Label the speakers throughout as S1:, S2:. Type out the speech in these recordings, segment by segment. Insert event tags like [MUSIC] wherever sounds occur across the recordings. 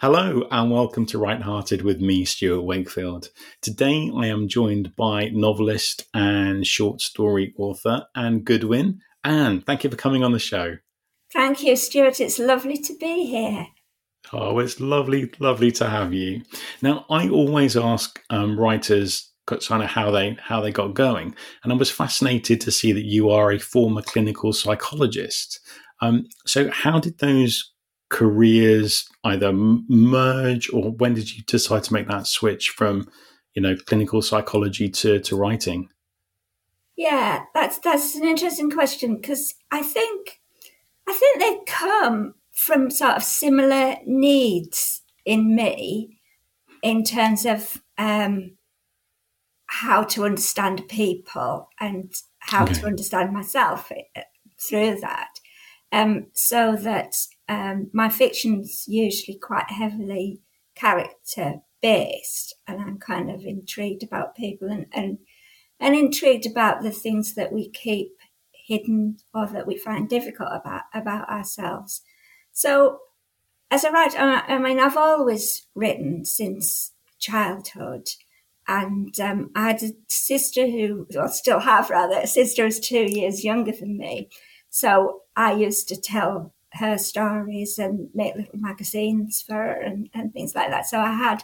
S1: Hello and welcome to Right Hearted with me, Stuart Wakefield. Today I am joined by novelist and short story author Anne Goodwin. Anne, thank you for coming on the show.
S2: Thank you, Stuart. It's lovely to be here.
S1: Oh, it's lovely, lovely to have you. Now, I always ask um, writers kind of how they how they got going, and I was fascinated to see that you are a former clinical psychologist. Um, so, how did those careers either merge or when did you decide to make that switch from you know clinical psychology to, to writing
S2: yeah that's that's an interesting question because i think i think they come from sort of similar needs in me in terms of um, how to understand people and how okay. to understand myself uh, through that um, so that um, my fiction's usually quite heavily character based, and I'm kind of intrigued about people and, and and intrigued about the things that we keep hidden or that we find difficult about about ourselves. So, as a writer, I mean, I've always written since childhood. And um, I had a sister who, well, still have rather, a sister who's two years younger than me. So I used to tell her stories and make little magazines for her and, and things like that. So I had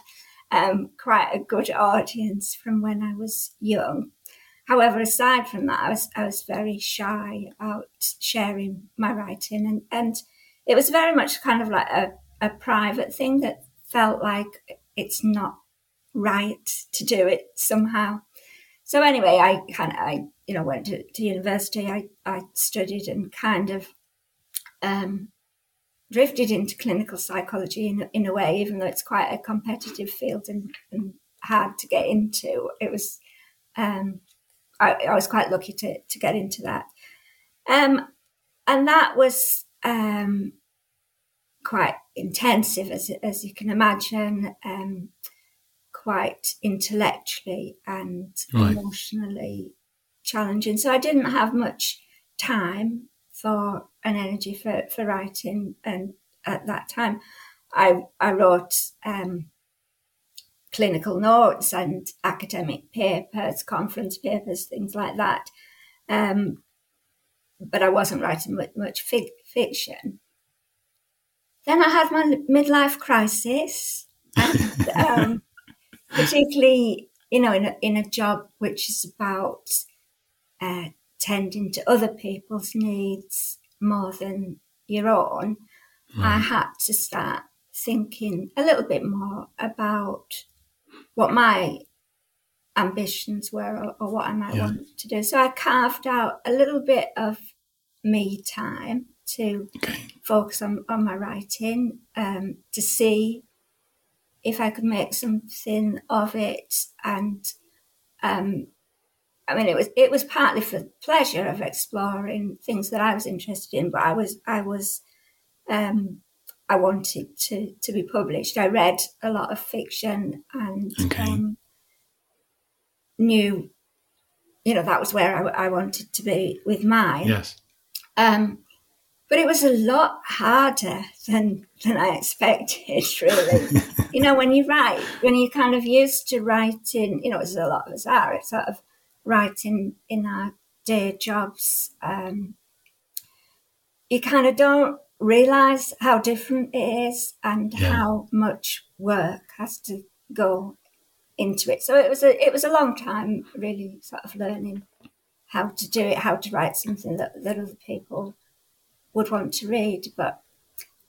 S2: um, quite a good audience from when I was young. However, aside from that, I was I was very shy about sharing my writing, and, and it was very much kind of like a, a private thing that felt like it's not right to do it somehow. So anyway, I kind of I you know went to, to university. I I studied and kind of um, drifted into clinical psychology in, in a way, even though it's quite a competitive field and, and hard to get into. It was, um, I, I, was quite lucky to, to get into that. Um, and that was um, quite intensive, as, as you can imagine, um, quite intellectually and right. emotionally challenging. So I didn't have much time for an energy for, for writing. And at that time, I, I wrote um, clinical notes and academic papers, conference papers, things like that. Um, but I wasn't writing much, much fiction. Then I had my midlife crisis, and, um, particularly, you know, in a, in a job which is about uh, tending to other people's needs more than your own, mm. I had to start thinking a little bit more about what my ambitions were or, or what I might yeah. want to do. So I carved out a little bit of me time to okay. focus on, on my writing, um, to see if I could make something of it and um, I mean, it was it was partly for the pleasure of exploring things that I was interested in, but I was I was um, I wanted to to be published. I read a lot of fiction and okay. um, knew, you know, that was where I, I wanted to be with mine.
S1: Yes.
S2: Um, but it was a lot harder than than I expected. [LAUGHS] Really, you know, when you write, when you're kind of used to writing, you know, as a lot of us are, it's sort of writing in our day jobs, um, you kind of don't realize how different it is and yeah. how much work has to go into it. So it was a it was a long time really sort of learning how to do it, how to write something that, that other people would want to read, but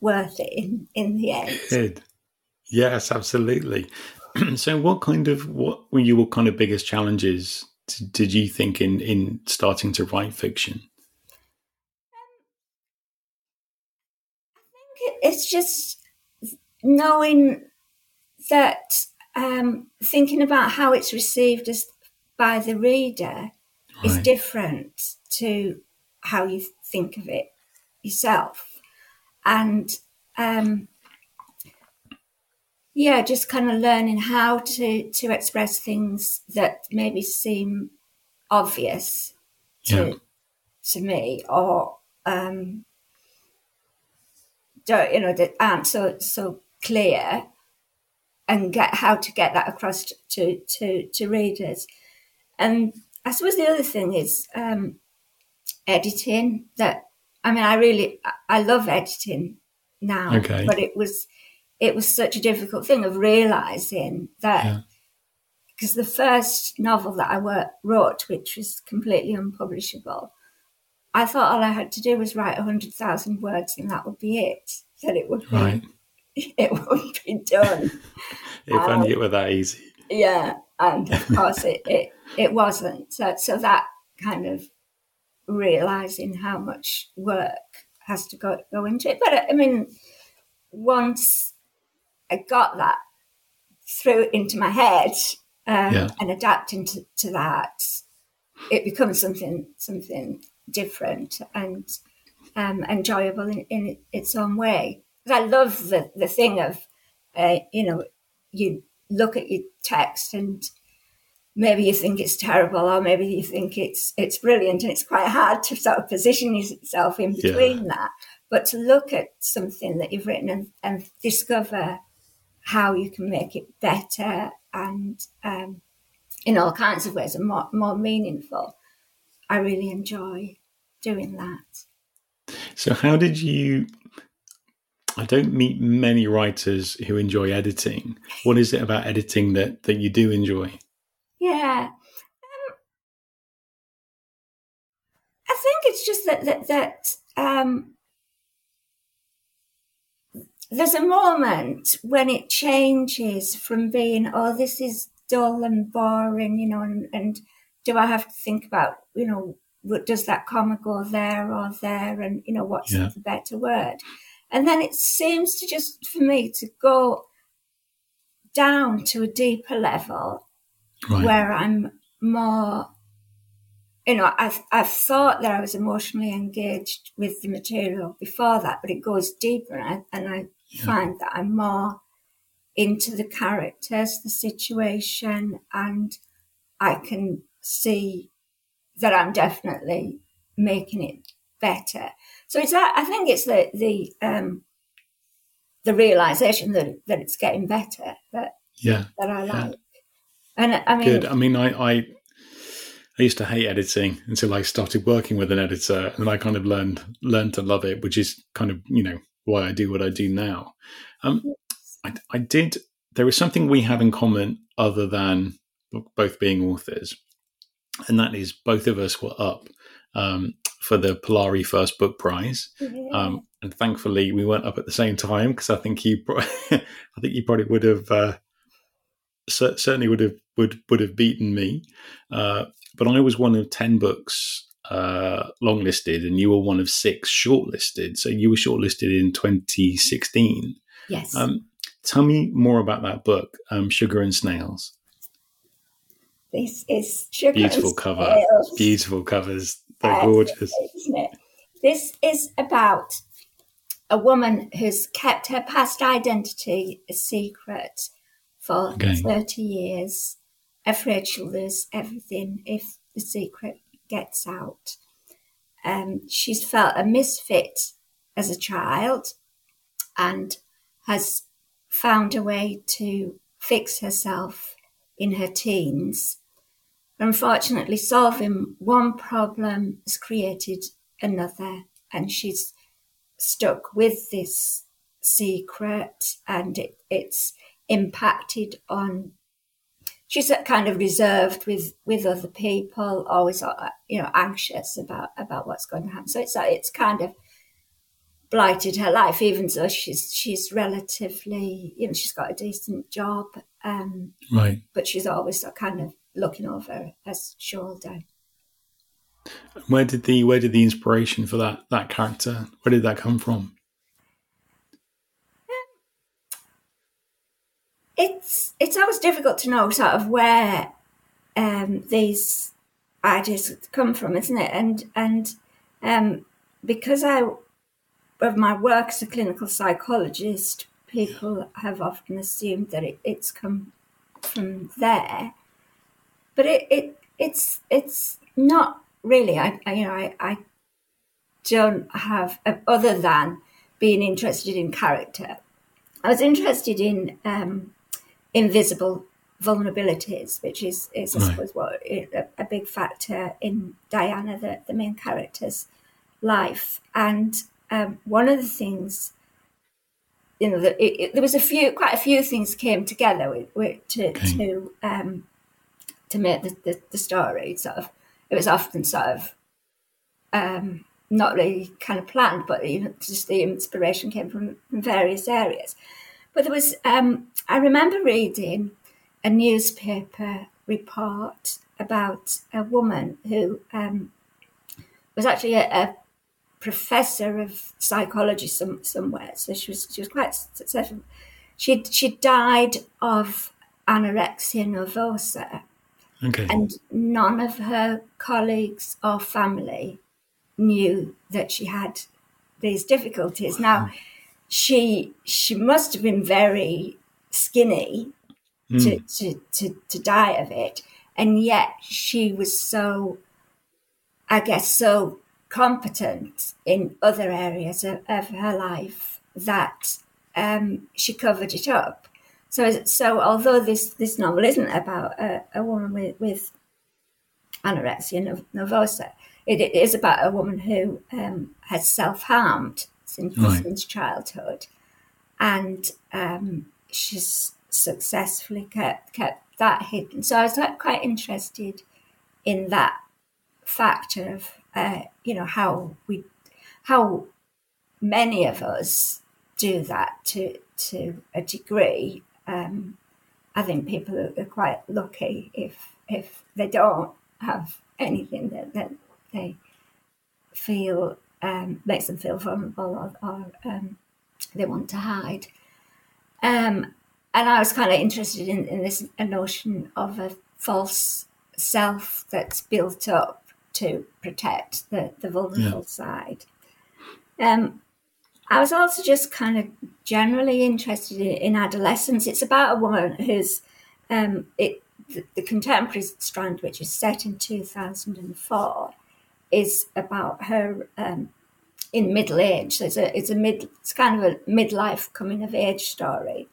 S2: worth it in, in the end.
S1: Good. Yes, absolutely. [CLEARS THROAT] so what kind of what were your kind of biggest challenges did you think in in starting to write fiction?
S2: I think it's just knowing that um, thinking about how it's received as by the reader right. is different to how you think of it yourself, and um, yeah, just kind of learning how to to express things that maybe seem obvious to yeah. to me or um don't you know that aren't so so clear and get how to get that across to to to readers. And I suppose the other thing is um, editing. That I mean, I really I love editing now,
S1: Okay.
S2: but it was it was such a difficult thing of realizing that
S1: Yeah.
S2: because the first novel that I wor- wrote, which was completely unpublishable, I thought all I had to do was write hundred thousand words and that would be it. That it would be
S1: Right. [LAUGHS]
S2: it would be done. [LAUGHS]
S1: If only um, it were that easy.
S2: Yeah, and of [LAUGHS] course it, it, it wasn't. So, so that kind of realizing how much work has to go, go into it. But uh, I mean, once I got that through into my head um,
S1: Yeah.
S2: and adapting to, to that, it becomes something something different and um, enjoyable in, in its own way. 'Cause I love the, the thing of, uh, you know, you look at your text and maybe you think it's terrible or maybe you think it's it's brilliant and it's quite hard to sort of position yourself in
S1: Yeah.
S2: between that but to look at something that you've written and, and discover how you can make it better and um, in all kinds of ways and more, more meaningful i really enjoy doing that
S1: So, how did you? I don't meet many writers who enjoy editing. What is it about editing that that you do enjoy?
S2: Yeah. Um, I think it's just that that, that um, there's a moment when it changes from being, oh, this is dull and boring, you know, and, and do I have to think about, you know, what does that comma go there or there, and you know, what's
S1: Yeah.
S2: the better word? And then it seems to just for me to go down to a deeper level
S1: Right.
S2: where I'm more, you know, I've, I've thought that I was emotionally engaged with the material before that, but it goes deeper and I, and I
S1: Yeah.
S2: find that I'm more into the characters, the situation, and I can see that I'm definitely making it better. So it's that, I think it's the, the, um, the realization that, that it's getting better that,
S1: yeah.
S2: that I
S1: Yeah.
S2: like. And I mean,
S1: Good. I mean, I, I I used to hate editing until I started working with an editor, and then I kind of learned learned to love it, which is kind of you know why I do what I do now. Um, I, I did. There is something we have in common other than both being authors, and that is both of us were up um, for the Polari First Book Prize.
S2: yeah.
S1: Um, and thankfully, we weren't up at the same time because I think you, pro- [LAUGHS] I think you probably would have, uh, cer- certainly would have would would have beaten me. Uh, but I was one of ten books uh, longlisted, and you were one of six shortlisted. So you were shortlisted in 2016.
S2: yes.
S1: Um, tell me more about that book, um, Sugar and Snails.
S2: This is sugar
S1: Beautiful
S2: and
S1: cover,
S2: snails,
S1: beautiful covers. They're
S2: Uh,
S1: gorgeous.
S2: isn't it? This is about a woman who's kept her past identity a secret for
S1: Okay.
S2: 30 years, afraid she'll lose everything if the secret gets out. Um, she's felt a misfit as a child and has found a way to fix herself in her teens. Unfortunately, solving one problem has created another, and she's stuck with this secret, and it, it's impacted on. She's kind of reserved with with other people, always uh, you know anxious about about what's going to happen. So it's uh, it's kind of blighted her life, even though she's she's relatively you know she's got a decent job. Um,
S1: Right.
S2: but she's always kind of looking over her shoulder.
S1: Where did the where did the inspiration for that that character? Where did that come from?
S2: It's it's always difficult to know sort of where um, these ideas come from, isn't it? And and um, because I of my work as a clinical psychologist, people have often assumed that it, it's come from there, but it, it it's it's not really. I, I you know I, I don't have other than being interested in character I was interested in um, invisible vulnerabilities, which is, is I right. suppose, what a, a, big factor in Diana, the, the main character's life. And um, one of the things, you know, the, it, it, there was a few, quite a few things came together with, with, to okay. to um, to make the, the, the, story sort of. It was often sort of um, not really kind of planned, but you know, just the inspiration came from, from various areas. But there was, um, I remember reading a newspaper report about a woman who um, was actually a, a, professor of psychology some, somewhere. So she was she was quite successful. She she died of anorexia nervosa, okay. and none of her colleagues or family knew that she had these difficulties. Now, she she must have been very skinny mm. to, to, to, to die of it. And yet she was so, I guess, so competent in other areas of, of her life that um, she covered it up. So, so although this, this novel isn't about a, a woman with, with anorexia nervosa, it, it is about a woman who um, has self harmed since, right. since childhood, and um, she's successfully kept kept that hidden. So I was like, quite interested in that factor of uh, you know how we how many of us do that to to a degree. Um, I think people are, quite lucky if if they don't have anything that, that they feel um, makes them feel vulnerable or, or um, they want to hide. Um, and I was kind of interested in, in this notion of a false self that's built up to protect the, the vulnerable yeah. side. Um, I was also just kind of generally interested in, adolescence. It's about a woman who's um, it, the, the, contemporary strand, which is set in 2004, is about her um, in middle age. It's a it's a mid it's kind of a midlife coming of age story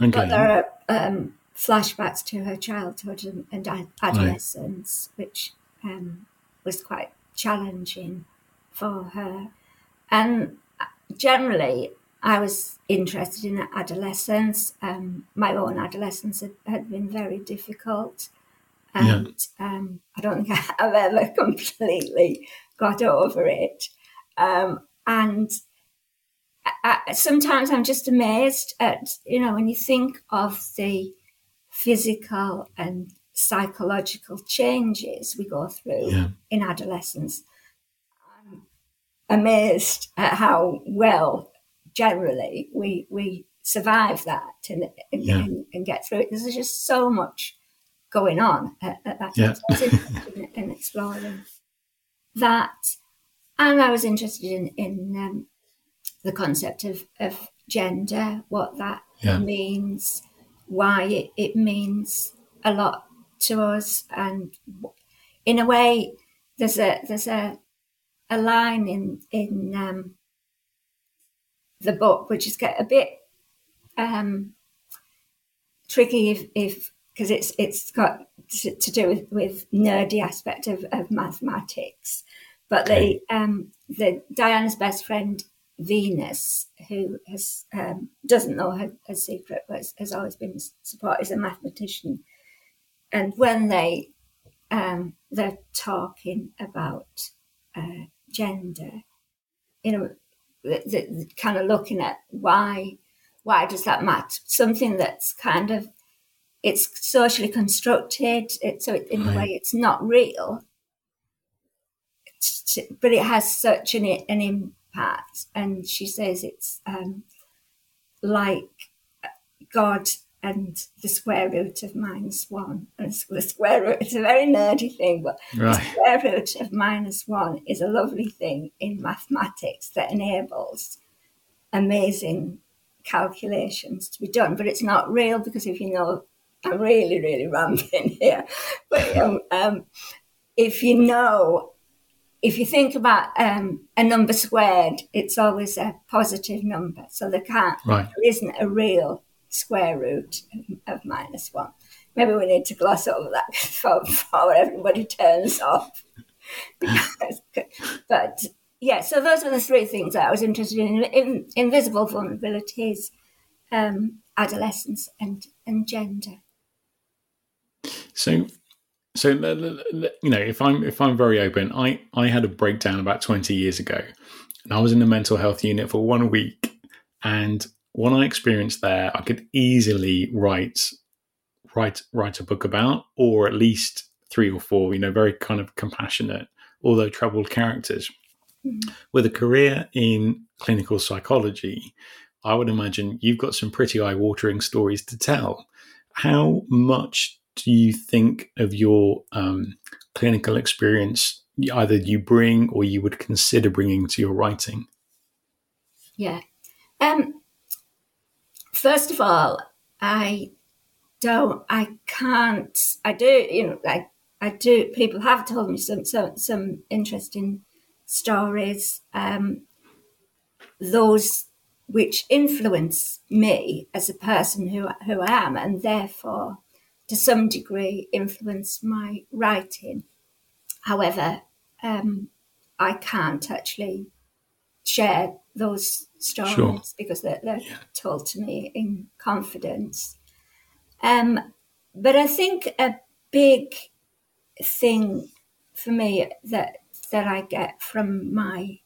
S2: Okay. But there are um, flashbacks to her childhood and, and adolescence, right. which um, was quite challenging for her. And generally, I was interested in adolescence. Um, my own adolescence had, had, been very difficult. And yeah. um, I don't think [LAUGHS] I've ever completely got over it. Um, and I, sometimes I'm just amazed at, you know, when you think of the physical and psychological changes we go through yeah. in adolescence. I'm amazed at how well, generally, we, we survive that and, yeah. and, and, get through it. There's just so much going on at, at that yeah. in, exploring that. And I was interested in, in um, the concept of, of gender, what that yeah. means, why it, it means a lot to us, and in a way, there's a there's a a line in in um, the book which is get a bit um, tricky if if because it's it's got to, to do with, with nerdy aspect of, of mathematics, but okay. the um, the Diana's best friend Venus, who has um, doesn't know her, her secret, but has, has, always been supported, is a mathematician. And when they um, they're talking about uh, gender, you know, the, the, kind of looking at why why does that matter? Something that's kind of it's socially constructed, it, so in right. a way it's not real, but it has such an an impact. And she says it's um, like God and the square root of minus one. And the square root, it's a very nerdy thing, but right. the square root of minus one is a lovely thing in mathematics that enables amazing calculations to be done. But it's not real because if you know, I'm really, really rambling [LAUGHS] here. But um, um, if you know if you think about um, a number squared, it's always a positive number. So there can't,
S1: right.
S2: there isn't a real square root of, of minus one. Maybe we need to gloss over that [LAUGHS] before, everybody turns off. [LAUGHS] because, but yeah, so those were the three things that I was interested in: in invisible vulnerabilities, um, adolescence, and and gender.
S1: So, so you know, if I'm if I'm very open, I I had a breakdown about twenty years ago, and I was in the mental health unit for one week, and what I experienced there, I could easily write write write a book about, or at least three or four, you know, very kind of compassionate, although troubled characters. Mm-hmm. With a career in clinical psychology, I would imagine you've got some pretty eye watering stories to tell. How much do you think of your um, clinical experience either you bring or you would consider bringing to your writing?
S2: Yeah. Um, first of all, I don't, I can't, I do, you know, like I do, people have told me some, some, some interesting stories, um, those which influence me as a person who, who I am, and therefore to some degree influence my writing. However, um, I can't actually share those stories sure. because they're, they're yeah. told to me in confidence. Um, but I think a big thing for me that that I get from my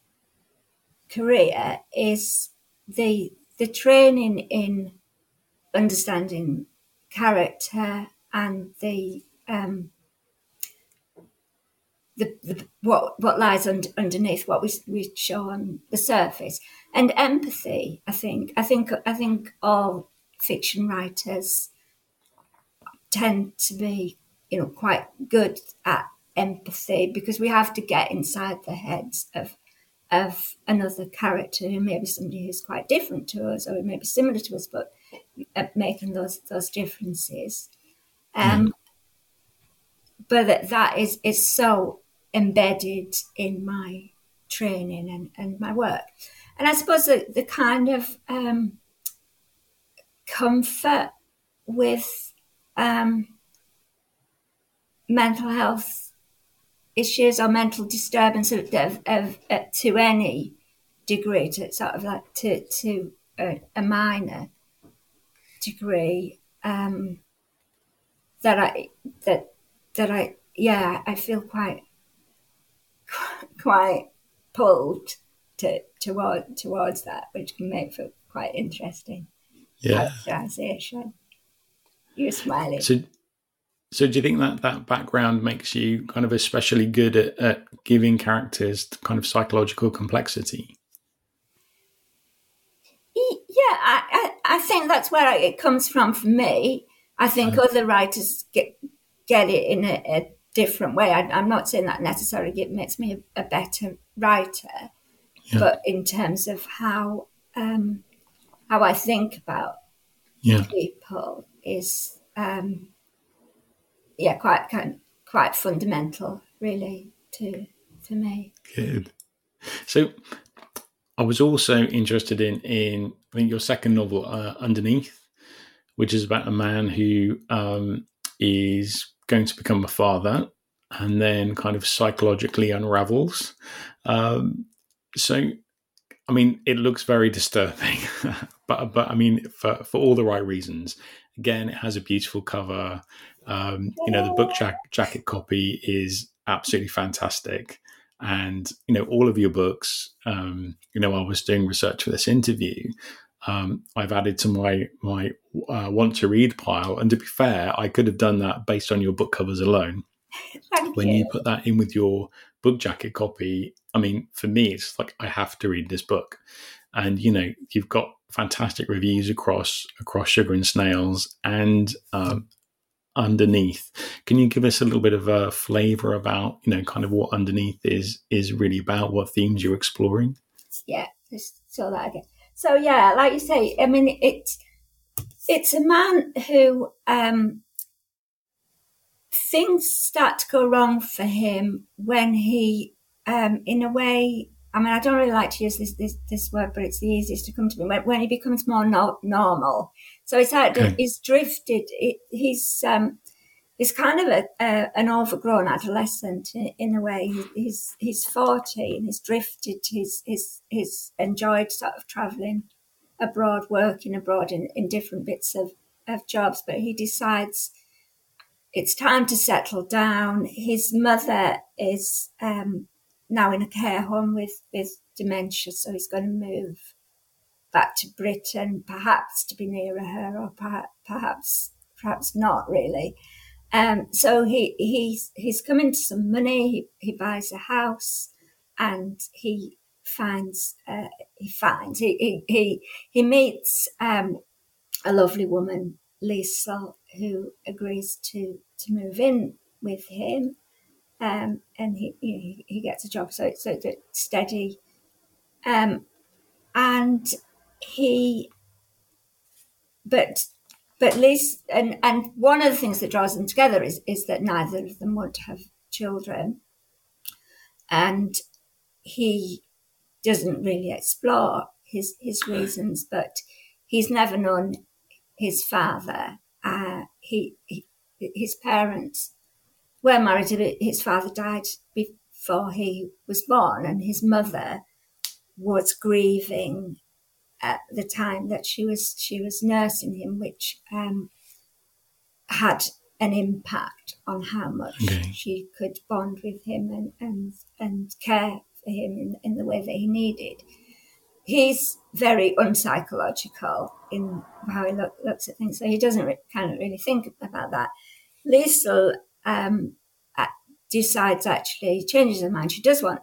S2: career is the the training in understanding character and the um, the, the, what what lies under, underneath what we we show on the surface and empathy. I think I think I think all fiction writers tend to be you know quite good at empathy because we have to get inside the heads of of another character who may be somebody who's quite different to us or who may be similar to us, but making those those differences. Um, mm. But that, that is is so embedded in my training and, and my work. And I suppose the, the kind of um, comfort with um, mental health issues or mental disturbance of, of, of, uh, to any degree, to sort of like to, to a, a minor degree, um, that I that that I yeah I feel quite [LAUGHS] quite pulled to toward towards that, which can make for quite interesting
S1: yeah
S2: transition. You're smiling.
S1: So, so do you think that that background makes you kind of especially good at, at giving characters kind of psychological complexity?
S2: Yeah, I, I, think that's where it comes from for me. I think other writers get get it in a, a different way. I, am not saying that necessarily it makes me a, a better writer, yeah. but in terms of how um, how I think about
S1: yeah.
S2: people is um, yeah quite kind quite fundamental really to to me.
S1: Good. So I was also interested in in I think your second novel, uh, Underneath, which is about a man who um, is going to become a father and then kind of psychologically unravels. Um, so, I mean, it looks very disturbing, [LAUGHS] but but I mean, for for all the right reasons. Again, it has a beautiful cover. Um, you know, the book jack- jacket copy is absolutely fantastic, and you know, all of your books. Um, you know, I was doing research for this interview um, I've added to my my uh, want to read pile. And to be fair, I could have done that based on your book covers alone. [LAUGHS] when you. you put that in with your book jacket copy, I mean, for me, it's like I have to read this book. And you know, you've got fantastic reviews across across Sugar and Snails and um, underneath. Can you give us a little bit of a flavour about you know kind of what underneath is is really about? What themes you're exploring?
S2: Yeah, just so that again. So yeah, like you say, I mean, it's it's a man who um, things start to go wrong for him when he um, in a way, I mean, I don't really like to use this this, this word, but it's the easiest to come to me when, when he becomes more no, normal. So it's like okay. he's drifted. It, he's um, he's kind of a, a, an overgrown adolescent in, in a way. He's he's forty and he's drifted. He's he's he's enjoyed sort of traveling abroad, working abroad in, in different bits of, of jobs, but he decides it's time to settle down. His mother is um, now in a care home with, with dementia, so he's going to move back to Britain, perhaps to be nearer her, or perhaps perhaps, perhaps not really. Um, so he he's he's come into some money. He he buys a house, and he finds uh, he finds he he he, he meets um, a lovely woman, Liesl, who agrees to to move in with him, um, and he, he he gets a job, so so it's steady, um, and he, but but Liz and and one of the things that draws them together is is that neither of them want to have children, and he doesn't really explore his his reasons, but he's never known his father. Uh, he, he his parents were married. His father died before he was born, and his mother was grieving at the time that she was she was nursing him, which um, had an impact on how much okay. she could bond with him and and and care for him in, in the way that he needed. He's very unpsychological in how he look, looks at things, so he doesn't re- kind of really think about that. Liesl um, decides actually, changes her mind. She does want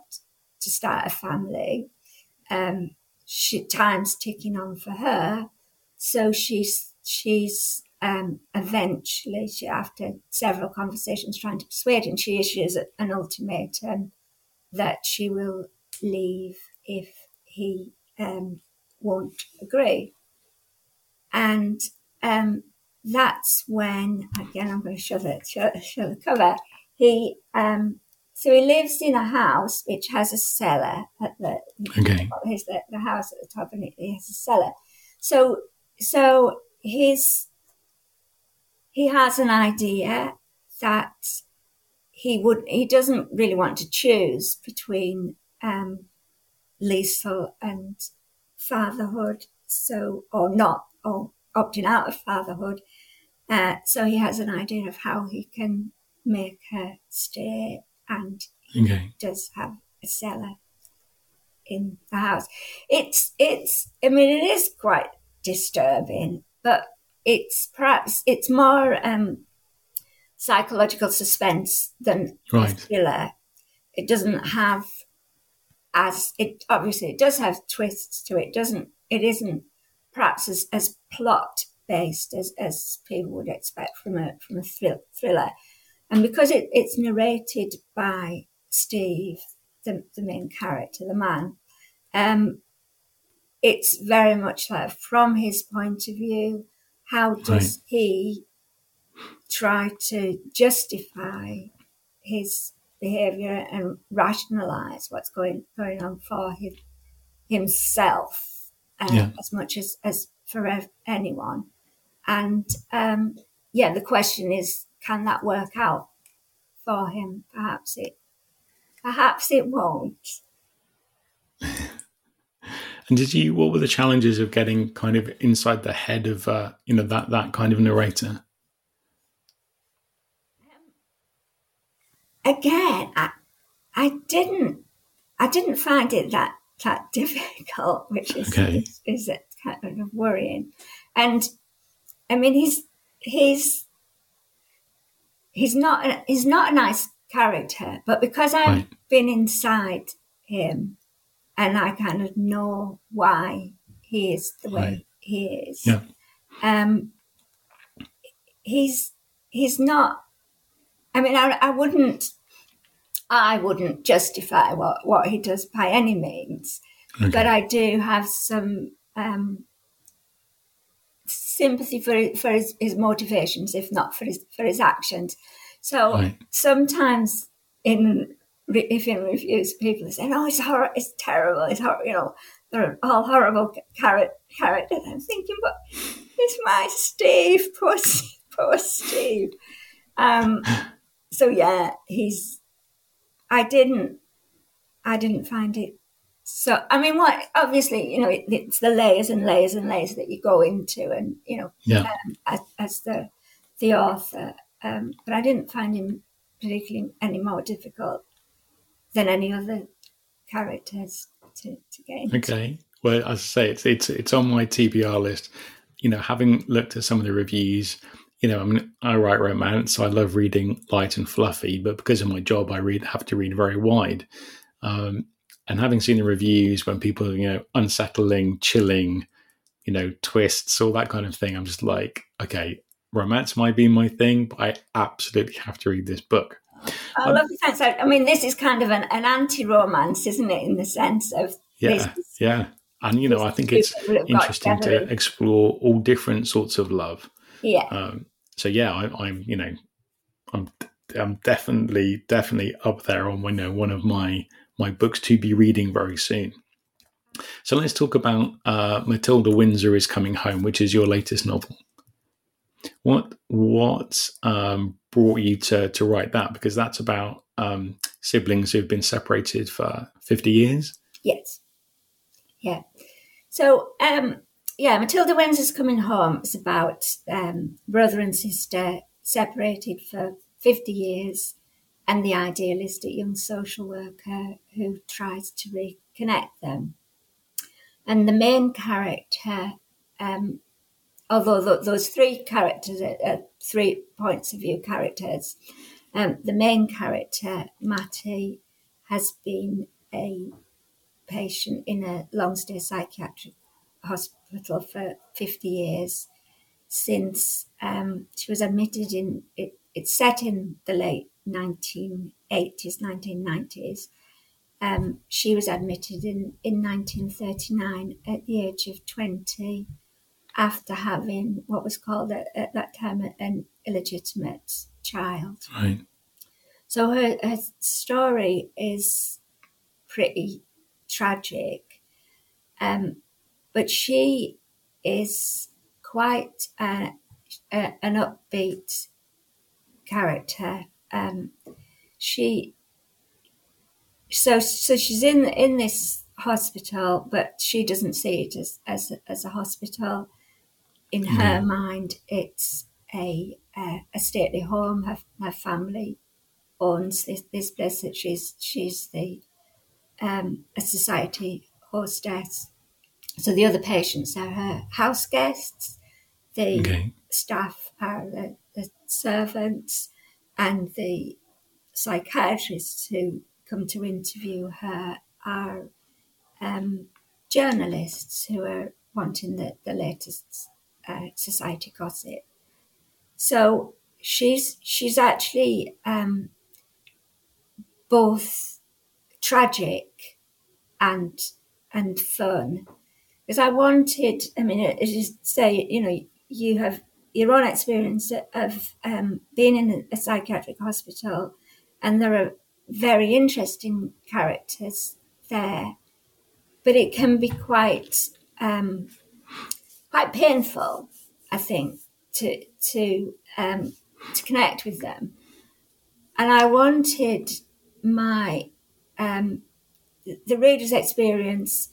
S2: to start a family. Um, she, time's ticking on for her, so she's she's um, eventually, she, after several conversations trying to persuade him, she issues an ultimatum that she will leave if he um, won't agree. And um, that's when, again, I'm going to show the, show, show the cover. He, um, so he lives in a house which has a cellar at the,
S1: okay.
S2: His, the, the house at the top and he has a cellar. So, so his, he has an idea that he would he doesn't really want to choose between um, Liesl and fatherhood, so or not or opting out of fatherhood. Uh, so he has an idea of how he can make her stay, and
S1: okay.
S2: does have a cellar in the house. It's it's I mean it is quite disturbing, but it's perhaps it's more um, psychological suspense than right. thriller. It doesn't have as it obviously it does have twists to it. Doesn't it? Isn't perhaps as, as plot based as, as people would expect from a from a thriller, and because it, it's narrated by Steve, the, the main character, the man, um, it's very much like from his point of view. How does right. he try to justify his behavior and rationalize what's going going on for him, himself uh, yeah. as much as as for anyone. And um, yeah, the question is, can that work out for him? Perhaps it, perhaps it won't. [LAUGHS]
S1: And did you? What were the challenges of getting kind of inside the head of uh, you know that that kind of narrator?
S2: again, I, I didn't, I didn't find it that that [LAUGHS] difficult, which is okay. is, is kind of worrying. And I mean, he's he's he's not a, he's not a nice character, but because I've right. been inside him, and I kind of know why he is the way right. he is.
S1: Yeah.
S2: Um, he's he's not. I mean, I, I wouldn't I wouldn't justify what, what he does by any means, okay. but I do have some um, sympathy for for his, his, motivations, if not for his for his actions. So right. sometimes in if in reviews people say, "Oh, it's horrible, it's terrible, it's horrible," you know, they're all horrible carrot characters. I'm thinking, but it's my Steve, [LAUGHS] poor, poor Steve. Um, so yeah, he's. I didn't. I didn't find it. So I mean, what obviously you know it, it's the layers and layers and layers that you go into, and you know,
S1: yeah.
S2: um, as, as, the the author. Um, but I didn't find him particularly any more difficult than any other characters to, to get.
S1: Okay. Well, as I say, it's it's it's on my TBR list. You know, having looked at some of the reviews, you know, I mean, I write romance, so I love reading light and fluffy, but because of my job, I read have to read very wide. Um, and having seen the reviews when people, you know, unsettling, chilling, you know, twists, all that kind of thing, I'm just like, okay, romance might be my thing, but I absolutely have to read this book.
S2: I love the sense. I mean, this is kind of an, an anti-romance, isn't it? In the sense of
S1: yeah, yeah, and you know, I think it's interesting to explore all different sorts of love.
S2: Yeah.
S1: Um, so yeah, I, am you know, I'm I'm definitely definitely up there on you know one of my my books to be reading very soon. So let's talk about uh, Matilda Windsor is coming home, which is your latest novel. What what um, brought you to to write that? Because that's about um, siblings who've been separated for fifty years.
S2: Yes. Yeah. So um, yeah, Matilda Windsor's coming home. It's about um, brother and sister separated for fifty years, and the idealistic young social worker who tries to reconnect them. And the main character um, although those three characters are, are, three points of view characters, um, the main character, Matty, has been a patient in a long stay psychiatric hospital for 50 years since um, she was admitted in it, it's set in the late 1980s 1990s um, she was admitted in, in 1939 at the age of 20 after having what was called at, at that time an illegitimate child.
S1: Right.
S2: So her, her story is pretty tragic, um, but she is quite a, a, an upbeat character. Um, she so so she's in in this hospital, but she doesn't see it as as, as a hospital in mm. her mind, it's a, a, a stately home. Her, her family owns this, this place that she's she's the um, a society hostess. So the other patients are her house guests. The okay. staff are the, the servants, and the psychiatrists who come to interview her are um, journalists who are wanting the, the latest uh, society gossip. So she's she's actually um, both tragic and and fun because I wanted. I mean, as you say, you know, you have your own experience of um, being in a psychiatric hospital, and there are very interesting characters there, but it can be quite um, quite painful, I think, to to um, to connect with them. And I wanted my um, the reader's experience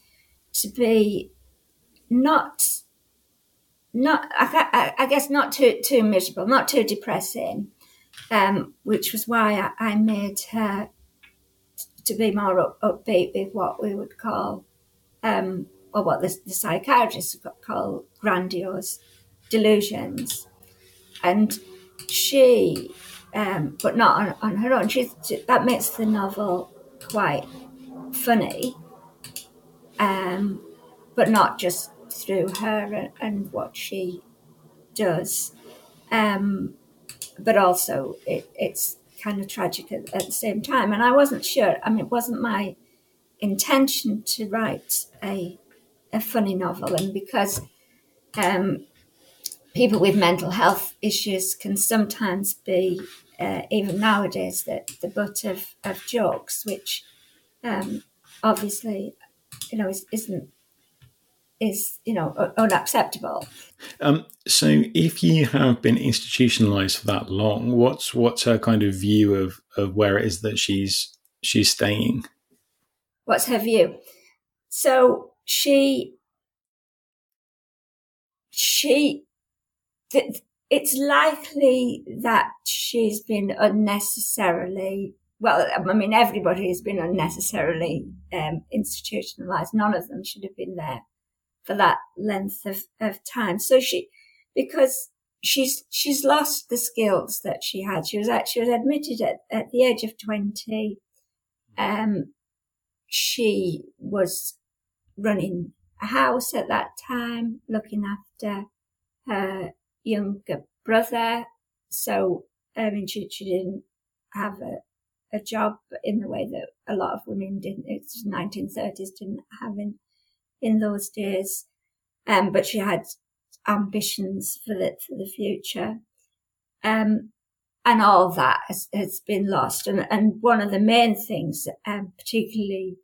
S2: to be not not I, I, guess not too too miserable, not too depressing, um, which was why I, I, made her to be more up, upbeat with what we would call um, or what the, the psychiatrists call grandiose delusions. And she, um, but not on, on her own, she, that makes the novel quite funny, um, but not just through her and, and what she does, um, but also it, it's kind of tragic at, at, the same time. And I wasn't sure, I mean, it wasn't my intention to write a a funny novel, and because um, people with mental health issues can sometimes be, uh, even nowadays, the, the butt of, of jokes, which um, obviously, you know, is, isn't is you know unacceptable.
S1: Um, so, if you have been institutionalized for that long, what's what's her kind of view of of where it is that she's she's staying?
S2: What's her view? So she she it's likely that she's been unnecessarily well i mean everybody has been unnecessarily um, institutionalized none of them should have been there for that length of, of time. So she, because she's, she's lost the skills that she had. She was actually was admitted at, at the age of 20. Um, she was running house at that time, looking after her younger brother. So, I mean, she, she didn't have a, a job in the way that a lot of women didn't. It's 1930s didn't have in in those days. Um, but she had ambitions for the, for the future. Um, and all that has, has been lost. And, and one of the main things, um, particularly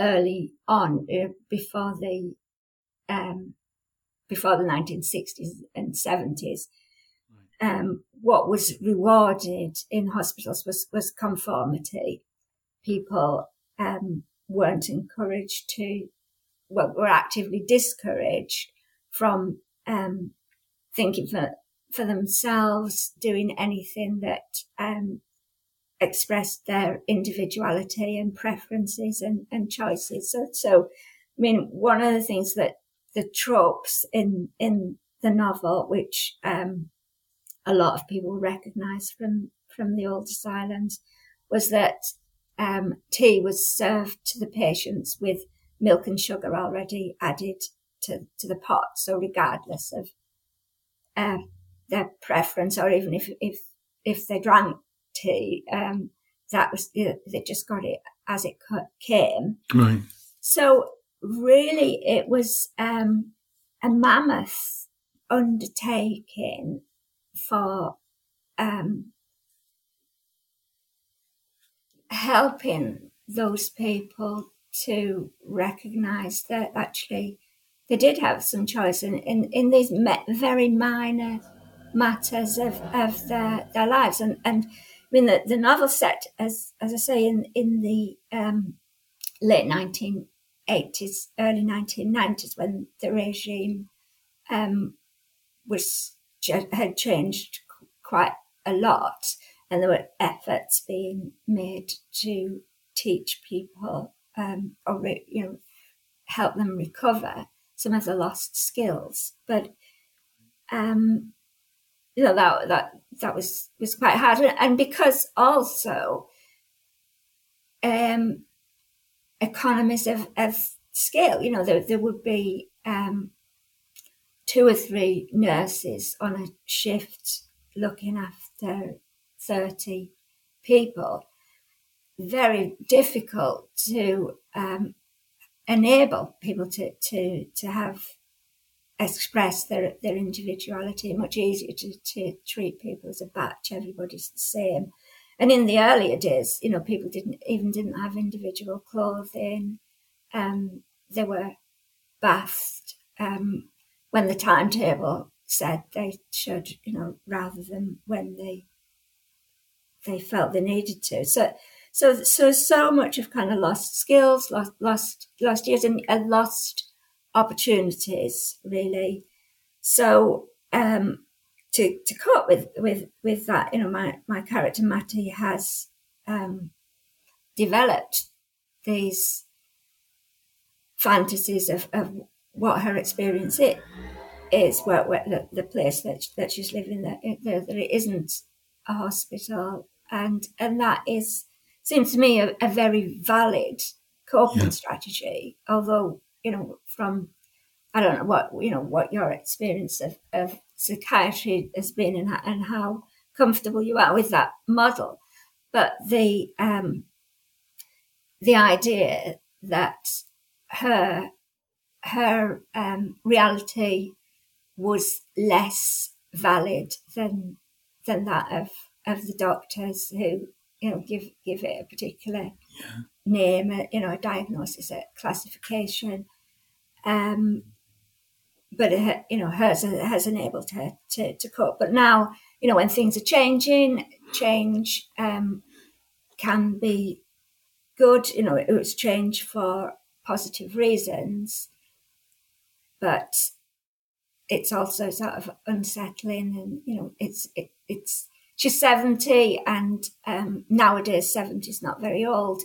S2: early on, uh, before the, um, before the 1960s and 70s, um, what was rewarded in hospitals was, was conformity. People, um, weren't encouraged to well, were actively discouraged from um, thinking for for themselves, doing anything that um, expressed their individuality and preferences and, and choices. So, so, I mean, one of the things that the tropes in in the novel, which um, a lot of people recognise from from the old asylums, was that um, tea was served to the patients with milk and sugar already added to, to the pot. So regardless of uh, their preference, or even if if if they drank um, that was they just got it as it came.
S1: Right.
S2: So really, it was um, a mammoth undertaking for um, helping those people to recognize that actually they did have some choice in, in, in these very minor matters of, of their, their lives. And, and I mean, the, the novel set, as, as I say, in, in the um, late 1980s, early 1990s, when the regime um, was had changed quite a lot, and there were efforts being made to teach people um, or you know help them recover some of the lost skills. But um, you know that that that was was quite hard, and because also um, economies of, of scale, you know, there there would be um, two or three nurses on a shift looking after thirty people. Very difficult to um, enable people to, to, to have express their, their individuality, much easier to, to treat people as a batch, everybody's the same. And in the earlier days, you know, people didn't even didn't have individual clothing. Um, they were bathed um, when the timetable said they should, you know, rather than when they they felt they needed to. So so, so, so much of kind of lost skills, lost, lost, lost years and, and lost opportunities, really. So, um, to, to cope with, with, with that, you know, my, my character Mattie has, um, developed these fantasies of, of what her experience it is, where, where the, the place that, that she's living, that, that it isn't a hospital. And, and that is, seems to me a, a very valid coping yeah. strategy. Although, you know, from I don't know what you know what your experience of, of psychiatry has been and, and how comfortable you are with that model, but the um, the idea that her her um, reality was less valid than than that of of the doctors who you know give give it a particular yeah. Name, a, you know, a diagnosis, a classification. Um, but it, you know, hers has enabled her to, to cope. But now, you know, when things are changing, change um, can be good. You know, it was change for positive reasons, but it's also sort of unsettling, and you know, it's it, it's she's seventy, and um, nowadays seventy is not very old,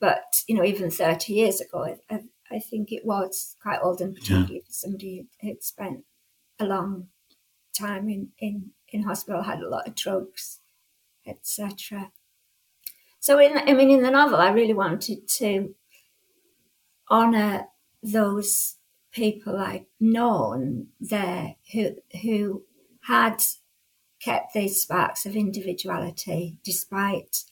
S2: but you know, even thirty years ago, I, I think it was quite old, and particularly yeah. for somebody who'd spent a long time in in in hospital, had a lot of drugs, etc. So, in I mean, in the novel, I really wanted to honour those people I'd known there who who had kept these sparks of individuality despite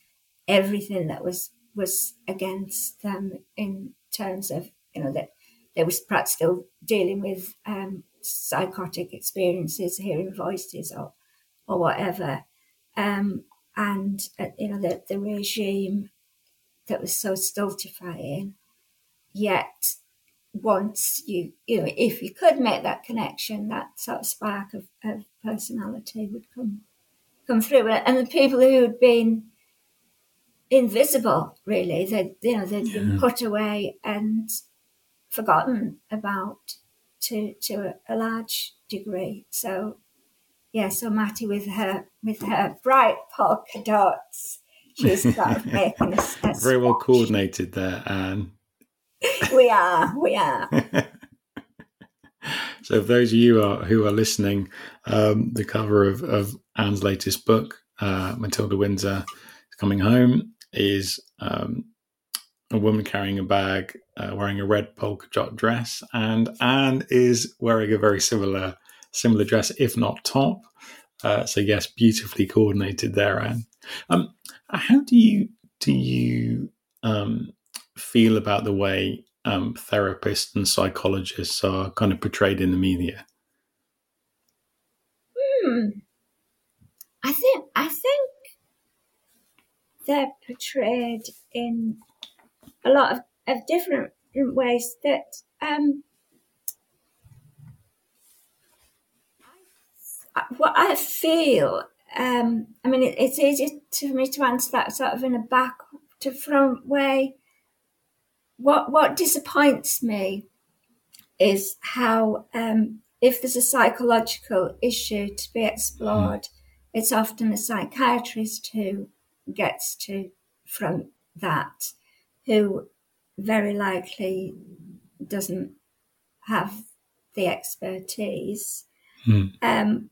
S2: everything that was was against them in terms of you know that they was perhaps still dealing with um, psychotic experiences, hearing voices or or whatever, um, and uh, you know the the regime that was so stultifying, yet once you, you know, if you could make that connection, that sort of spark of, of personality would come come through. And the people who had been invisible, really, they you know they'd yeah. been put away and forgotten about to to a, a large degree. So yeah, so Mattie with her with her bright polka dots, she's of [LAUGHS] making a, a
S1: very well coordinated there, Anne [LAUGHS]
S2: we are. We are. [LAUGHS]
S1: so, for those of you are, who are listening, um, the cover of, of Anne's latest book, uh, Matilda Windsor is Coming Home, is um, a woman carrying a bag, uh, wearing a red polka dot dress, and Anne is wearing a very similar similar dress, if not top. Uh, so yes, beautifully coordinated there, Anne. Um, how do you do you um, feel about the way um, therapists and psychologists are kind of portrayed in the media?
S2: Hmm. I think I think they're portrayed in a lot of, of different, ways that um, what I feel, um, I mean, it, it's easy for me to answer that sort of in a back to front way what what disappoints me is how um, if there's a psychological issue to be explored, mm. it's often a psychiatrist who gets to front that, who very likely doesn't have the expertise. Mm. Um,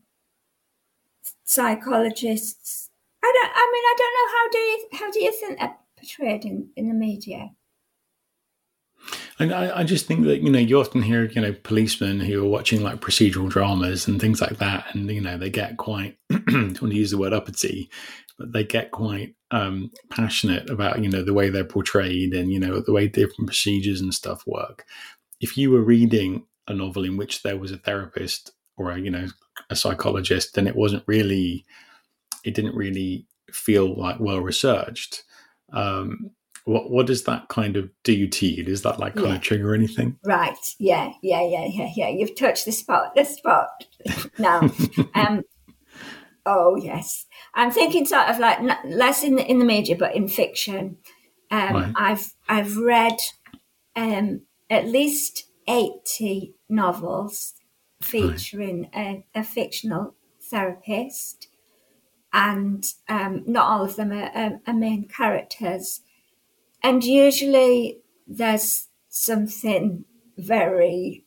S2: psychologists, I don't. I mean, I don't know how do you how do you think they're portrayed in, in the media?
S1: And I, I, just think that you know you often hear you know policemen who are watching like procedural dramas and things like that, and you know they get quite [CLEARS THROAT] I want to use the word uppity, but they get quite um, passionate about you know the way they're portrayed and you know the way different procedures and stuff work. If you were reading a novel in which there was a therapist or a you know a psychologist, then it wasn't really it didn't really feel like well researched. Um, what what does that kind of do to you? Does that like kind yeah. of trigger anything?
S2: Right. Yeah. Yeah. Yeah. Yeah. Yeah. You've touched the spot. The spot. [LAUGHS] now. [LAUGHS] um. Oh yes. I'm thinking sort of like less in the in the media, but in fiction. Um, right. I've I've read um, at least eighty novels featuring right. a, a, fictional therapist, and um, not all of them are, are, are main characters and usually there's something very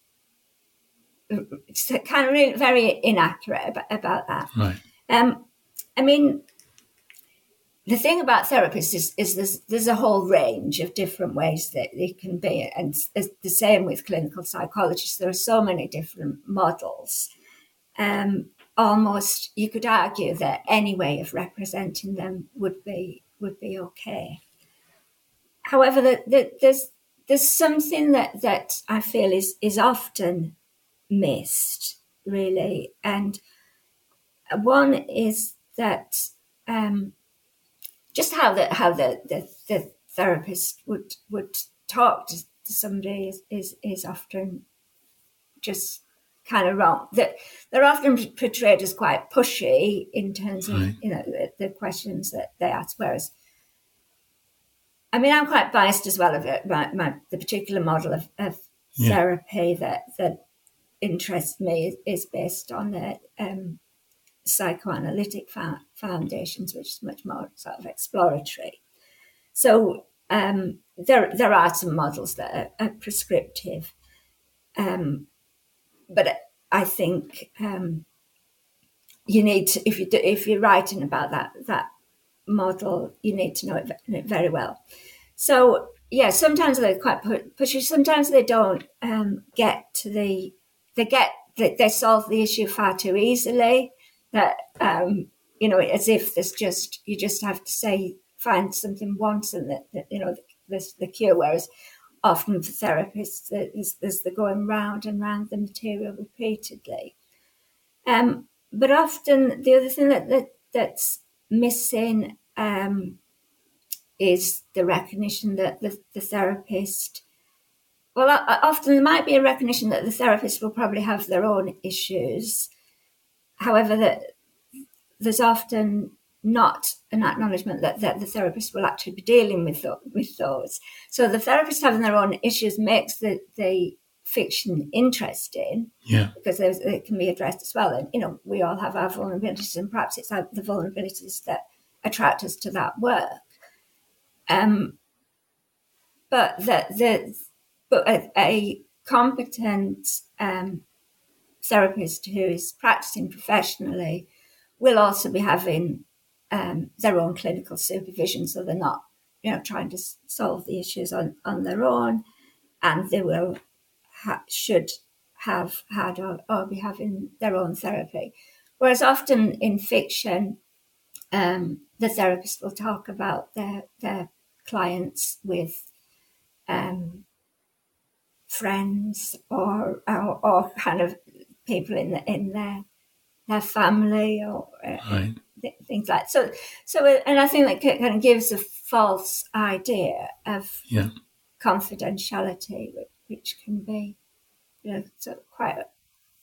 S2: kind of really very inaccurate about, about that.
S1: Right.
S2: Um, I mean, the thing about therapists is, is there's, there's a whole range of different ways that they can be, and the same with clinical psychologists. There are so many different models. Um, almost, you could argue that any way of representing them would be would be okay however, that the, there's there's something that that I feel is is often missed, really. And one is that um, just how the how the, the, the therapist would would talk to, to somebody is, is, is often just kind of wrong. That they're often portrayed as quite pushy in terms of right. you know the, the, questions that they ask. Whereas, I mean, I'm quite biased as well of it. My, my the particular model of, of yeah. therapy that that interests me is, is based on the um, psychoanalytic fa- foundations, which is much more sort of exploratory. So um, there there are some models that are, are prescriptive. Um, but I think um, you need to, if you do, if you're writing about that that model, you need to know it very well. So yeah, sometimes they're quite pushy. Sometimes they don't um, get to the they get they, they solve the issue far too easily. That um, you know, as if there's just you just have to say find something once and that, that you know the, the cure. Whereas often for therapists, there's, there's the going round and round the material repeatedly. Um, but often the other thing that, that that's missing um, is the recognition that the, the therapist. Well, often there might be a recognition that the therapist will probably have their own issues. However, that there's often not an acknowledgement that, that the therapist will actually be dealing with, with those. So the therapist having their own issues makes the, the fiction interesting
S1: yeah.
S2: because it can be addressed as well. And, you know, we all have our vulnerabilities and perhaps it's the vulnerabilities that attract us to that work. Um, but that the, but a, a competent um, therapist who is practicing professionally will also be having um, their own clinical supervision, so they're not, you know, trying to solve the issues on, on their own, and they will ha- should have had or, or, be having their own therapy. Whereas often in fiction, um, the therapist will talk about their their clients with um, friends or, or, or kind of people in the, in their their family or uh, right th- things like that. so. So, and I think that kind of gives a false idea of
S1: yeah.
S2: confidentiality, which which can be, you know, sort of quite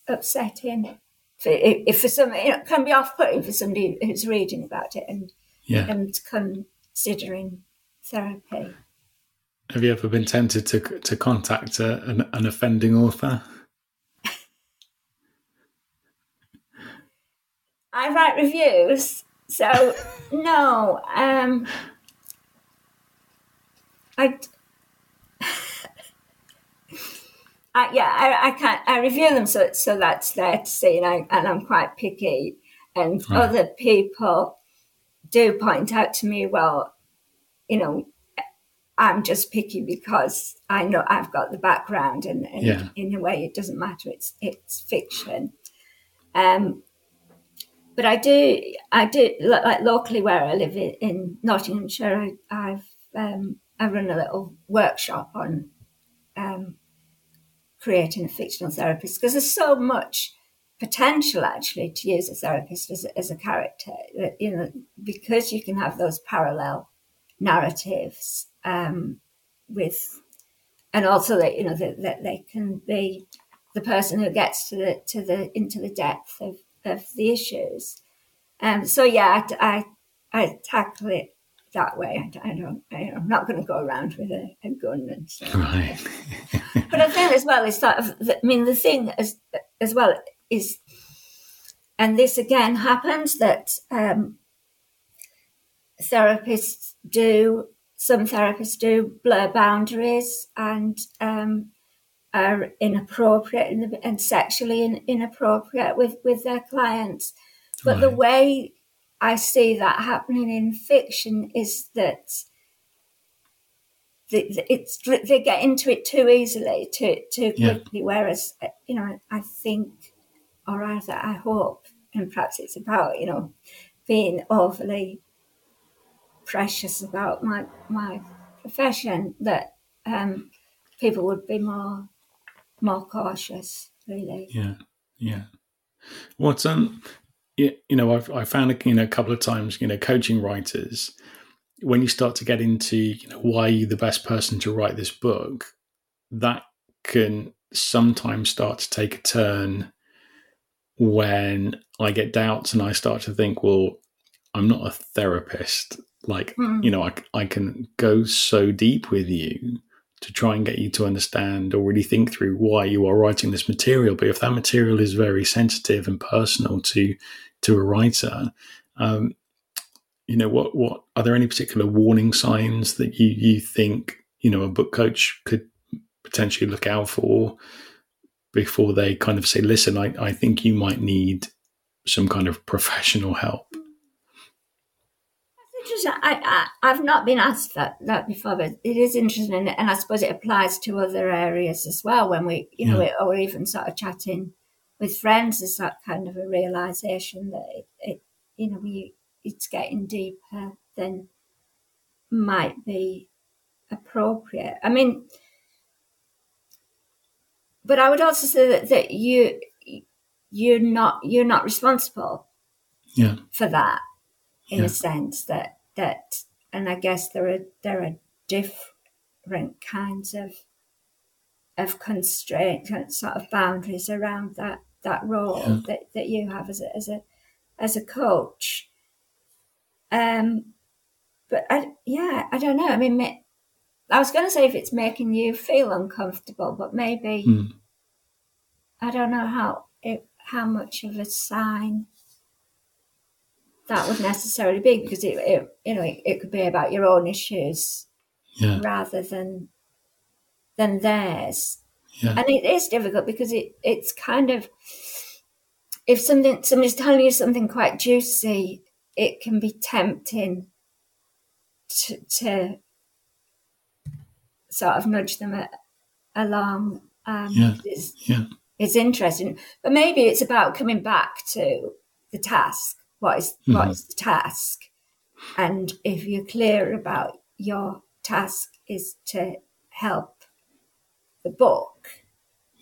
S2: upsetting. For, if for some, you know, can be off-putting for somebody who's reading about it and
S1: yeah.
S2: and considering therapy.
S1: Have you ever been tempted to to contact a, an, an offending author?
S2: I write reviews. So [LAUGHS] no, um, I, [LAUGHS] I yeah, I, I can't. I review them so so that's there to see, and I and I'm quite picky. And right. other people do point out to me, well, you know, I'm just picky because I know I've got the background, and, and yeah. in a way, it doesn't matter. It's it's fiction. Um, but I do, I do like locally where I live in, Nottinghamshire. I, have um, I run a little workshop on um, creating a fictional therapist because there's so much potential actually to use a therapist as a, as a character. You know, because you can have those parallel narratives um, with, and also that you know that, that they can be the person who gets to the to the into the depth of of the issues. Um, so yeah, I, I, I tackle it that way. I, I don't, I, am not going to go around with a, a gun and stuff. [LAUGHS]
S1: Right. [LAUGHS]
S2: but I think as well is sort of, I mean, the thing as as well is, and this again happens that um, therapists do. Some therapists do blur boundaries and um, are inappropriate and sexually inappropriate with, with their clients. But right. the way I see that happening in fiction is that it's they get into it too easily, too too quickly. Yeah. Whereas, you know, I think, or rather, I hope, and perhaps it's about you know being overly precious about my my profession that um, people would be more more cautious, really.
S1: Yeah, yeah. What's um, you, you know, I've I found you know a couple of times, you know, coaching writers when you start to get into you know why are you the best person to write this book, that can sometimes start to take a turn when I get doubts and I start to think, well, I'm not a therapist. Like, mm. you know, I, I can go so deep with you to try and get you to understand or really think through why you are writing this material. But if that material is very sensitive and personal to to a writer, um, you know, what what are there any particular warning signs that you you think you know a book coach could potentially look out for before they kind of say, "Listen, I, I think you might need some kind of professional help."
S2: I, I, have not been asked that, that before, but it is interesting, and I suppose it applies to other areas as well. When we, you know, or even sort of chatting with friends, is that kind of a realization that it, it you know, we it's getting deeper than might be appropriate. I mean, but I would also say that, that you you're not you're not responsible
S1: yeah.
S2: for that in yeah. a sense that that, and I guess there are there are different kinds of of constraint, sort of boundaries around that that role yeah. that, that you have as a as a as a coach. Um, but I yeah I don't know. I mean, I was going to say if it's making you feel uncomfortable, but maybe mm. I don't know how it how much of a sign that would necessarily be because it, it you know it, it, could be about your own issues
S1: yeah.
S2: rather than than theirs
S1: yeah.
S2: and it is difficult because it it's kind of if something somebody's telling you something quite juicy it can be tempting to, to sort of nudge them along um,
S1: yeah. It's, yeah.
S2: it's interesting but maybe it's about coming back to the task what is, mm-hmm. what is the task and if you're clear about your task is to help the book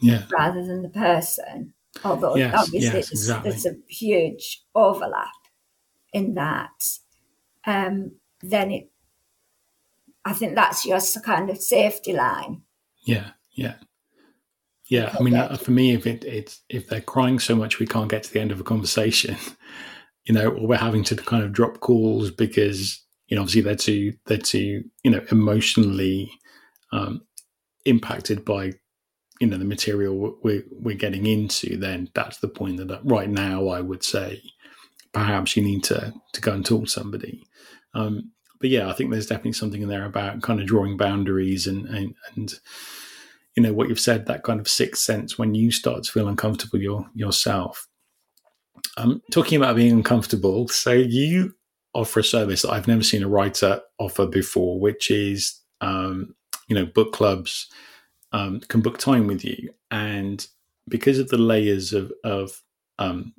S1: yeah.
S2: rather than the person although
S1: yes,
S2: obviously
S1: yes,
S2: there's,
S1: exactly.
S2: there's, a huge overlap in that um, then it i think that's your kind of safety line
S1: yeah yeah yeah i mean uh, for me if it it's if they're crying so much we can't get to the end of a conversation you know, or we're having to kind of drop calls because you know obviously they're too they're too you know emotionally um, impacted by you know the material we're we're getting into. Then that's the point that right now I would say perhaps you need to to go and talk to somebody. Um, but yeah, I think there's definitely something in there about kind of drawing boundaries and and, and you know what you've said that kind of sixth sense when you start to feel uncomfortable your, yourself um, talking about being uncomfortable, so you offer a service that I've never seen a writer offer before, which is um, you know book clubs um, can book time with you, and because of the layers of of um,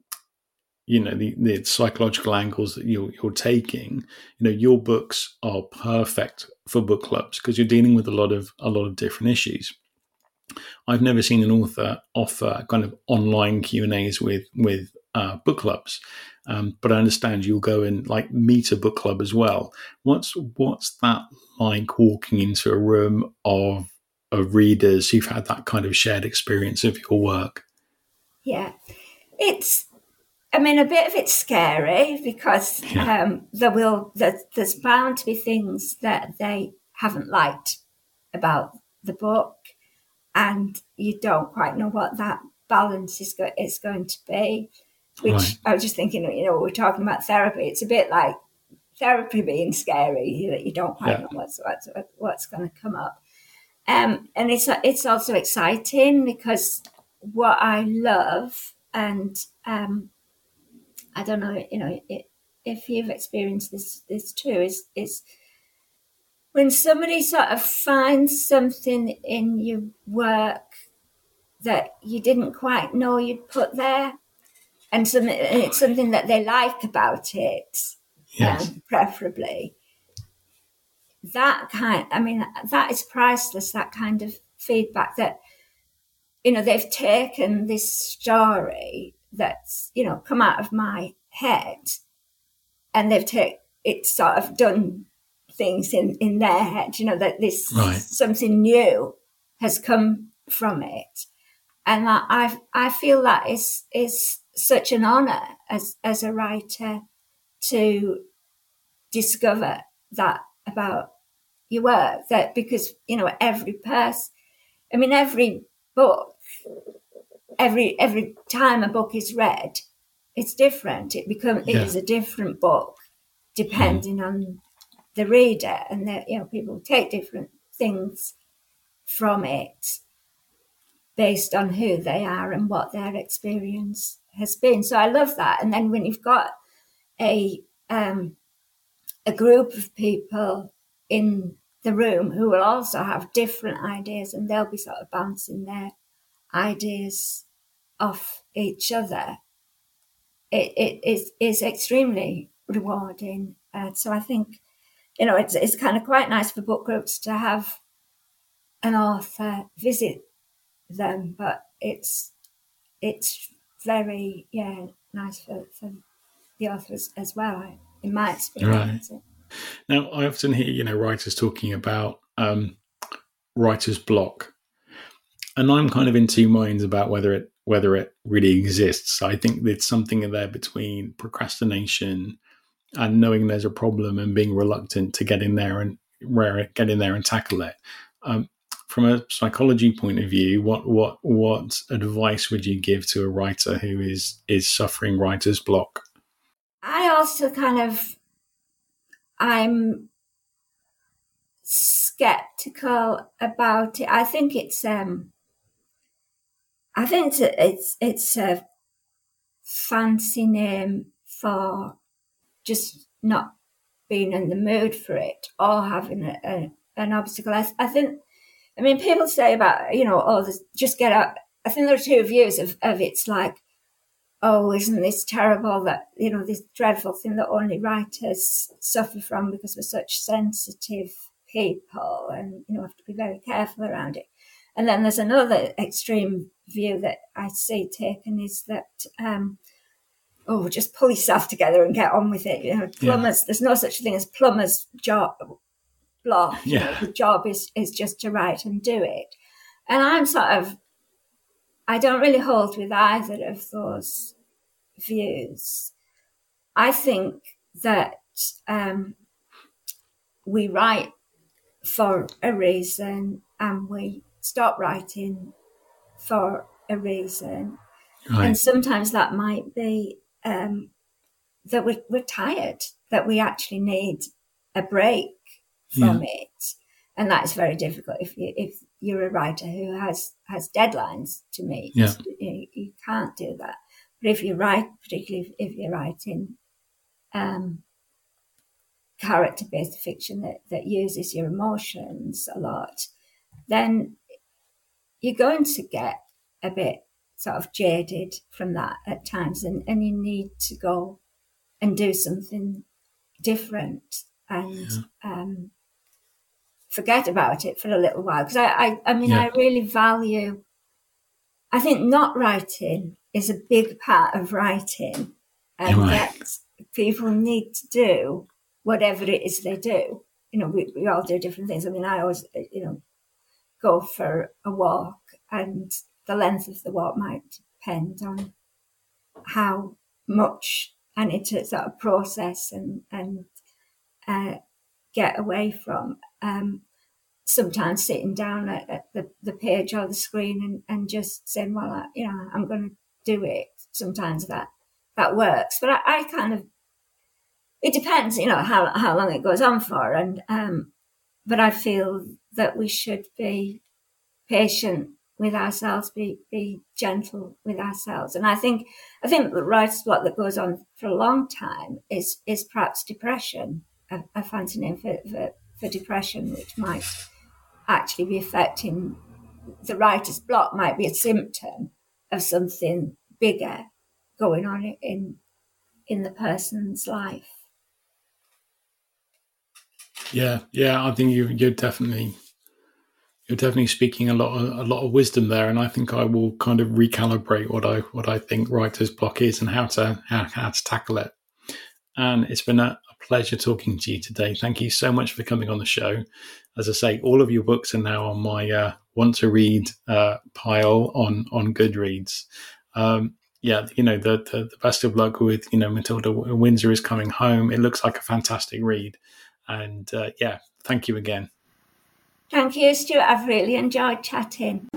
S1: you know the, the psychological angles that you're, you're taking, you know your books are perfect for book clubs because you're dealing with a lot of a lot of different issues. I've never seen an author offer kind of online Q and A's with with uh, book clubs. Um, but I understand you'll go and like meet a book club as well. What's what's that like walking into a room of of readers who've had that kind of shared experience of your work?
S2: Yeah, it's. I mean, a bit of it's scary because yeah. um, there will there, there's bound to be things that they haven't liked about the book, and you don't quite know what that balance is, go- is going to be which right. I was just thinking, you know, we're talking about therapy. It's a bit like therapy being scary that you don't quite yeah. know what's what's what's going to come up. Um, and it's it's also exciting because what I love, and um, I don't know, you know, it, if you've experienced this this too, is is when somebody sort of finds something in your work that you didn't quite know you'd put there and some, it's something that they like about it,
S1: yes.
S2: um, preferably. That kind, I mean, that is priceless. That kind of feedback that you know they've taken this story that's you know come out of my head, and they've taken it sort of done things in in their head. You know that this
S1: right.
S2: something new has come from it, and I I feel that is is such an honour as as a writer to discover that about your work that because you know every person i mean every book every every time a book is read it's different it becomes yeah. it is a different book depending mm. on the reader and that you know people take different things from it based on who they are and what their experience has been so i love that and then when you've got a um, a group of people in the room who will also have different ideas and they'll be sort of bouncing their ideas off each other. It, it is, is extremely rewarding. Uh, so I think, you know, it's, it's kind of quite nice for book groups to have an author visit them, but it's, it's very, yeah, nice for, for the authors as well in my experience. Right.
S1: Now, I often hear you know writers talking about um, writer's block, and I'm kind of in two minds about whether it whether it really exists. I think there's something in there between procrastination and knowing there's a problem and being reluctant to get in there and where get in there and tackle it. Um, from a psychology point of view, what what what advice would you give to a writer who is is suffering writer's block?
S2: I also kind of, I'm skeptical about it. I think it's, um, I think it's it's, it's a fancy name for just not being in the mood for it or having a, a, an obstacle. I, I, think, I mean, people say about, you know, oh, just get up. I think there are two views of, of it's like, oh, isn't this terrible that, you know, this dreadful thing that only writers suffer from because we're such sensitive people and, you know, have to be very careful around it. And then there's another extreme view that I see taken is that, um, oh, just pull yourself together and get on with it. You know, plumbers, yeah. there's no such thing as plumbers job block. Yeah. You know, the job is, is just to write and do it. And I'm sort of I don't really hold with either of those views. I think that um, we write for a reason and we stop writing for a reason. Right. And sometimes that might be um, that we're, we're, tired, that we actually need a break from yeah. it. And that's very difficult if you, if you're a writer who has has deadlines to meet.
S1: Yeah.
S2: You, you can't do that. But if you write, particularly if, if you're writing um, character-based fiction that, that uses your emotions a lot, then you're going to get a bit sort of jaded from that at times, and, and you need to go and do something different and yeah. um, forget about it for a little while because I, I, I mean, yeah. I really value. I think not writing is a big part of writing, and right. that people need to do whatever it is they do. You know, we, we all do different things. I mean, I always, you know, go for a walk, and the length of the walk might depend on how much I need to sort of process and and uh, get away from. Um, sometimes sitting down at, at, the, the page or the screen and, and just saying, well, I, you know, I'm going to do it. Sometimes that, that works, but I, I, kind of, it depends, you know, how, how long it goes on for. And, um, but I feel that we should be patient with ourselves, be, be gentle with ourselves. And I think, I think the writer's block that goes on for a long time is, is perhaps depression, a, a fancy name for, for, for depression, which might actually be affecting the writer's block might be a symptom of something bigger going on in in the person's life.
S1: Yeah, yeah, I think you you're definitely you're definitely speaking a lot of, a lot of wisdom there, and I think I will kind of recalibrate what I what I think writer's block is and how to how, how to tackle it. And it's been a, pleasure talking to you today. Thank you so much for coming on the show. As I say, all of your books are now on my uh, want to read uh, pile on on Goodreads. Um, yeah, you know the, the, the best of luck with you know Matilda Windsor is coming home. It looks like a fantastic read, and uh, yeah, thank you again.
S2: Thank you, Stuart. I've really enjoyed chatting.